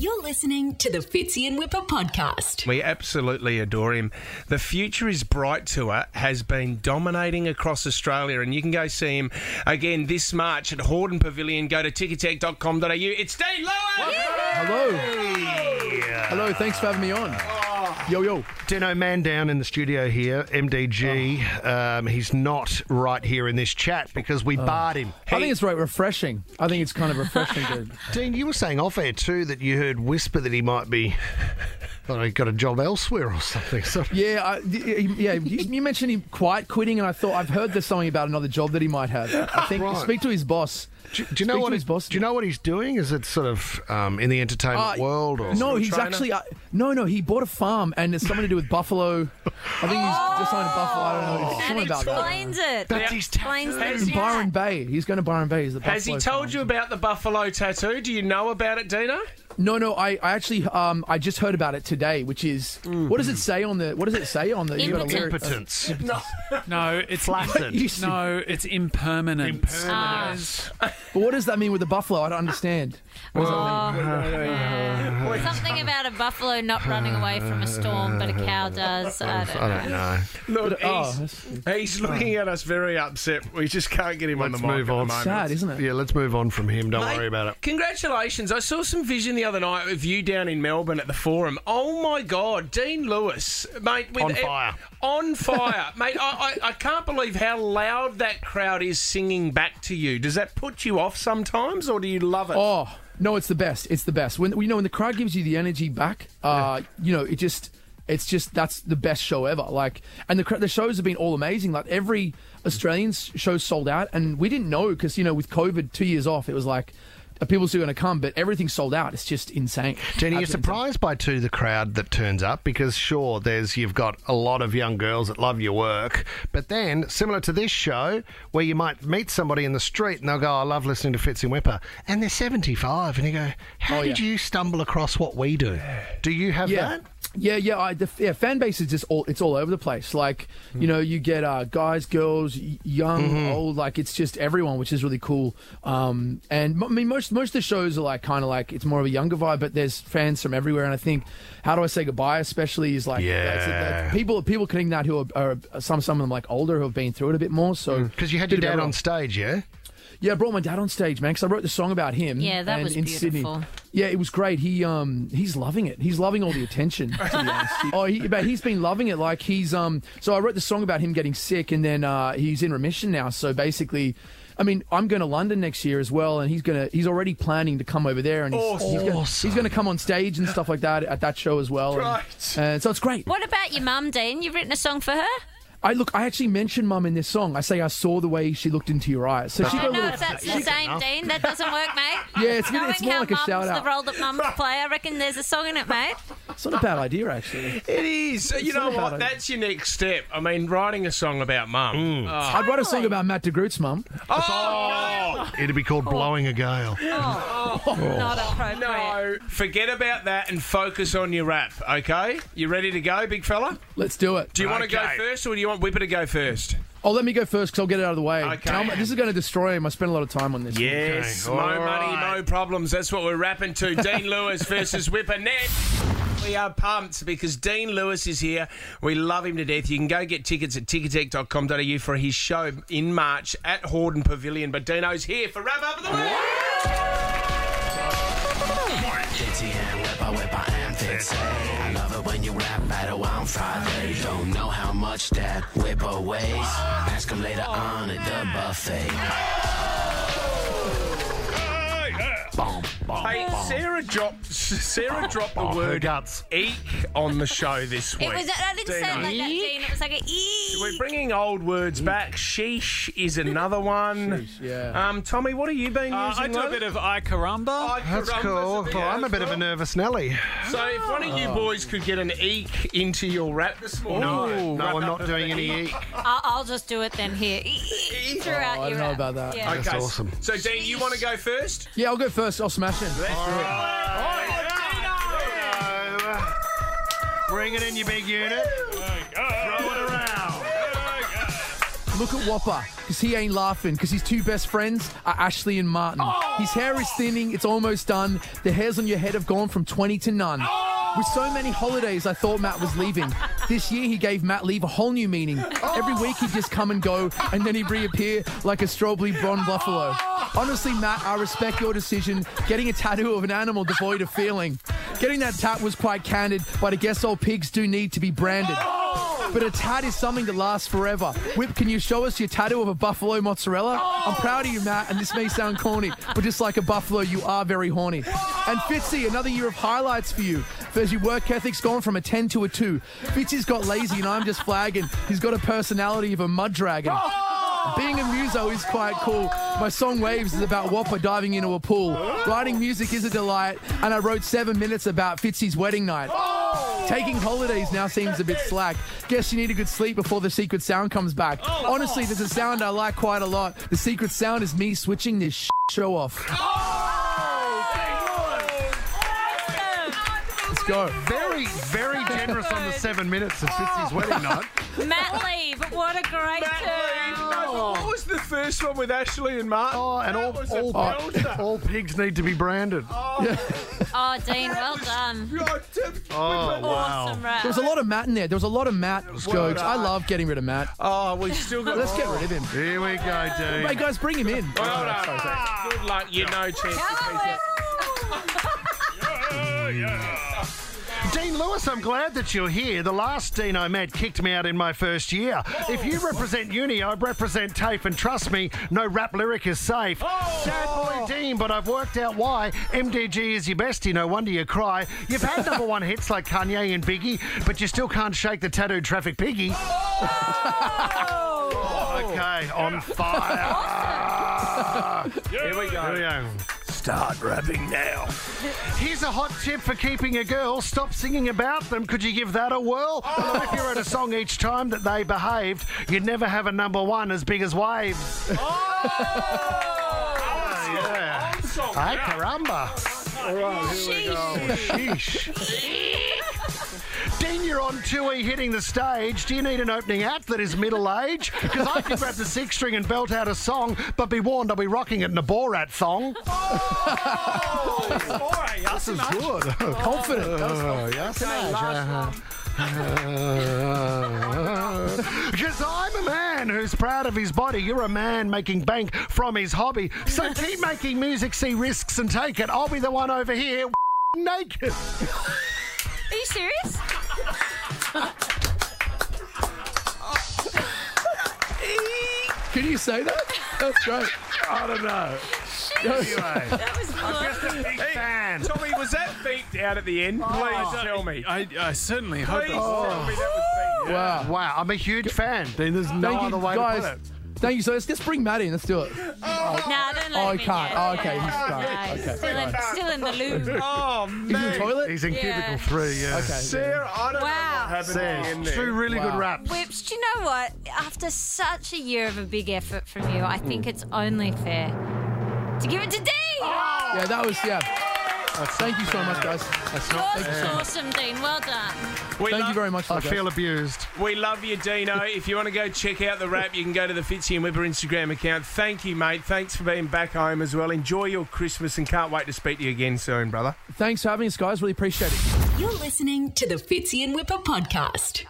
You're listening to the Fitzy and Whipper podcast. We absolutely adore him. The Future is Bright tour has been dominating across Australia, and you can go see him again this March at Hordern Pavilion. Go to ticketek.com.au. It's Dean Lewis! Hello. Hello, thanks for having me on. Oh. Yo, yo. Dino Man down in the studio here, MDG. Um, he's not right here in this chat because we barred him. I think it's right refreshing. I think it's kind of refreshing to. Dean, you were saying off air too that you heard whisper that he might be. Well, he got a job elsewhere or something. So Yeah, I, yeah. You you mentioned him quite quitting, and I thought I've heard there's something about another job that he might have. I think Right. speak to his boss. do, do you know what his his boss. Do you know what he's doing? Is it sort of um, in the entertainment Uh, world? Or No, he's trainer? actually uh, no, no. He bought a farm, and it's something to do with buffalo. I think he's just signed a buffalo. I don't know. It's That something oh. about that. explains it. That's his explains the In chat. Byron Bay, he's going to Byron Bay. He's the Has he buffalo told farm. you about the buffalo tattoo? Do you know about it, Dino? No, no. I, I actually, um, I just heard about it today. Which is, what does it say on the? What does it say on the? you got a lyric- impotence. No, no, it's Flaccid. No, it's impermanent. Ah. But what does that mean with the buffalo? I don't understand. What does Something about a buffalo not running away from a storm, but a cow does. I don't I know. don't know. Look, Oh, he's, he's looking at us very upset. We just can't get him on Let's the mic move at the on. moment. sad, isn't it? Yeah, let's move on from him. Don't Mate, worry about it. Congratulations. I saw some vision the other night of you down in Melbourne at the Forum. Oh my God, Dean Lewis, mate. With On fire. on fire. mate, I, I, I can't believe how loud that crowd is singing back to you. Does that put you off sometimes or do you love it? Oh no, it's the best. It's the best. When you know when the crowd gives you the energy back, uh, you know it just. It's just that's the best show ever. Like, and the the shows have been all amazing. Like every Australian show sold out, and we didn't know because you know with COVID two years off, it was like are people still going to come, but everything's sold out. It's just insane. Jenny, you're Absolutely insane. surprised by too the crowd that turns up because sure, there's you've got a lot of young girls that love your work, but then similar to this show where you might meet somebody in the street and they'll go, "I love listening to Fitz and Whipper," and they're 75, and you go, "How Oh, did yeah. you stumble across what we do? Do you have yeah. that?" Yeah, yeah, I, the yeah, fan base is just all it's all over the place. Like, you know, you get uh, guys, girls, young, old, like it's just everyone, which is really cool. Um, and I mean, most most of the shows are like kind of like it's more of a younger vibe, but there's fans from everywhere. And I think, how do I say goodbye? Especially is like Yeah. that's- that- people people connecting that who are, are some some of them like older who have been through it a bit more. So mm. Because you had your bit dad on stage, yeah. Yeah, I brought my dad on stage, man, because I wrote the song about him. Yeah, that and was in beautiful. Sydney. Yeah, it was great. He um he's loving it. He's loving all the attention. To be honest. oh, he, but he's been loving it. Like he's um. So I wrote the song about him getting sick, and then uh, he's in remission now. So basically. I mean, I'm going to London next year as well, and he's gonna. He's already planning to come over there, and he's, he's, gonna, Awesome. he's gonna come on stage and stuff like that at that show as well. and- Right. And, so it's great. What about your mum, Dean? You've written a song for her? I look. I actually mentioned mum in this song. I say I saw the way she looked into your eyes. So she I got a don't know little. if that's the same, Dean. That doesn't work, mate. Yeah, it's- Knowing it's more how like a mums, shout-out. the role that mums play, I reckon there's a song in it, mate. It's not a bad idea, actually. It is. You know not bad what? idea. That's your next step. I mean, writing a song about mum. Mm. Oh. I'd write a song about Matt de Groot's mum. Oh! oh, It'd be called "Blowing a Gale." Oh. Oh. Not appropriate. no. Forget about that and focus on your rap, okay? You ready to go, big fella? Let's do it. Do you want to go Okay. first or do you want Whipper to go first? Oh, let me go first because I'll get it out of the way. Okay. Tell me- this is going to destroy him. I spent a lot of time on this. Yes, Okay, no all money, right. no problems. That's what we're rapping to. Dean Lewis versus Whipper next. We are pumped because Dean Lewis is here. We love him to death. You can go get tickets at ticketek.com.au for his show in March at Hordern Pavilion. But Dino's here for Wrap Up of the Week. Fitzy and Whipper, Whipper and Fitzy. I love it when you rap battle on Friday. Don't know how much that Whipper weighs. Ask him later on at the buffet. Boom, Hey. Sarah dropped Sarah dropped the Oh, word guts. eek on the show this week. It was. I didn't say it like that, Dean. It was like a ee. We're bringing old words back. Sheesh is another one. yeah. Um, Tommy, what have you been Uh, using? I do a lately? bit of I caramba. Oh, That's carumba's cool. bit Well, I'm a as bit of a nervous Nelly. So if one of you boys could get an eek into your rap this morning. No, no, I'm not doing any eek. I'll, I'll just do it then here. Ee, Throughout Oh, I your don't know rap. about that. Yeah. Okay, That's awesome. So Dean, you want to go first? Yeah, I'll go first. I'll smash him. Bring it in, you big unit. Throw it around. Look at Whopper. because he ain't laughing because his two best friends are Ashley and Martin. Oh. His hair is thinning, it's almost done. The hairs on your head have gone from 20 to none. Oh. With so many holidays, I thought Matt was leaving. This year, he gave Matt leave a whole new meaning. Every week, he'd just come and go, and then he'd reappear like a Strawberry Blonde Buffalo. Honestly, Matt, I respect your decision. Getting a tattoo of an animal devoid of feeling. Getting that tat was quite candid, but I guess all pigs do need to be branded. But a tat is something that lasts forever. Whip, can you show us your tattoo of a buffalo mozzarella? I'm proud of you, Matt, and this may sound corny, but just like a buffalo, you are very horny. And Fitzy, another year of highlights for you. As your work ethic's gone from a 10 to a 2. Fitzy's got lazy, and I'm just flagging. He's got a personality of a mud dragon. Being a muso is quite cool. My song Waves is about Whopper diving into a pool. Writing music is a delight, and I wrote seven minutes about Fitzy's wedding night. Taking holidays now seems a bit slack. Guess you need a good sleep before the secret sound comes back. Oh, Honestly, there's a sound I like quite a lot. The secret sound is me switching this show off. Oh, go. Very, very generous on the seven minutes of Fitzy's oh. wedding night. Matt Leave, what a great turn. What was the first one with Ashley and Martin? Oh, and all, That was a all, belter. all pigs need to be branded. Oh, oh Dean, well done. Oh, oh wow. Awesome rap. There was a lot of Matt in there. There was a lot of Matt jokes. I love getting rid of Matt. Oh, we still got. Let's get rid of him. Here we go, Dean. Hey guys, bring him in. Well done. Good luck. You know, chance. to beat Dean Lewis, I'm glad that you're here. The last Dean I met kicked me out in my first year. If you represent uni, I represent TAFE, and trust me, no rap lyric is safe. Oh. Sad boy Dean, but I've worked out why. MDG is your bestie, no wonder you cry. You've had number one hits like Kanye and Biggie, but you still can't shake the tattooed traffic piggy. Oh! okay, on fire. Here we go. Here we go. Start rapping now. Here's a hot tip for keeping a girl. Stop singing about them. Could you give that a whirl? Well, if you wrote a song each time that they behaved, you'd never have a number one as big as waves. yeah. Hey, caramba. Sheesh. Sheesh. Dean, you're on tour hitting the stage. Do you need an opening act that is middle age? Because I can grab the six string and belt out a song, but be warned, I'll be rocking it in a Borat thong. Oh! This is good. Oh, Confident. Oh, yes, Because uh-huh. I'm a man who's proud of his body. You're a man making bank from his hobby. So keep making music, see risks, and take it. I'll be the one over here naked. Are you serious? Can you say that? That's great. I don't know. Anyway, That was good. big fan. Tommy, was that beeped out at the end? Oh, Please tell me. I, I certainly hope Please it's. tell me that was beeped out. Wow. Wow, I'm a huge fan. Dean, there's no Thank you, other way guys. to put it. Thank you. So let's just bring Matt in. Let's do it. Nah, don't let Oh, him he in can't. yet. Oh, okay, he's Yeah. can't. Okay, Still in, still in the loo. Oh, He's in the man. toilet. He's in Yeah. cubicle three, yeah. Okay. Sarah, I don't know Wow. what happened Says, in there. two really good raps. Whips, do you know what? After such a year of a big effort from you, I think hmm. it's only fair to give it to Dean. Yeah, that was yeah. Uh, thank you so much, guys. You're awesome, Dean. Well done. We Thank love- you very much. For I that, feel guys. abused. We love you, Dino. If you want to go check out the rap, you can go to the Fitzy and Whipper Instagram account. Thank you, mate. Thanks for being back home as well. Enjoy your Christmas and can't wait to speak to you again soon, brother. Thanks for having us, guys. Really appreciate it. You're listening to the Fitzy and Whipper podcast.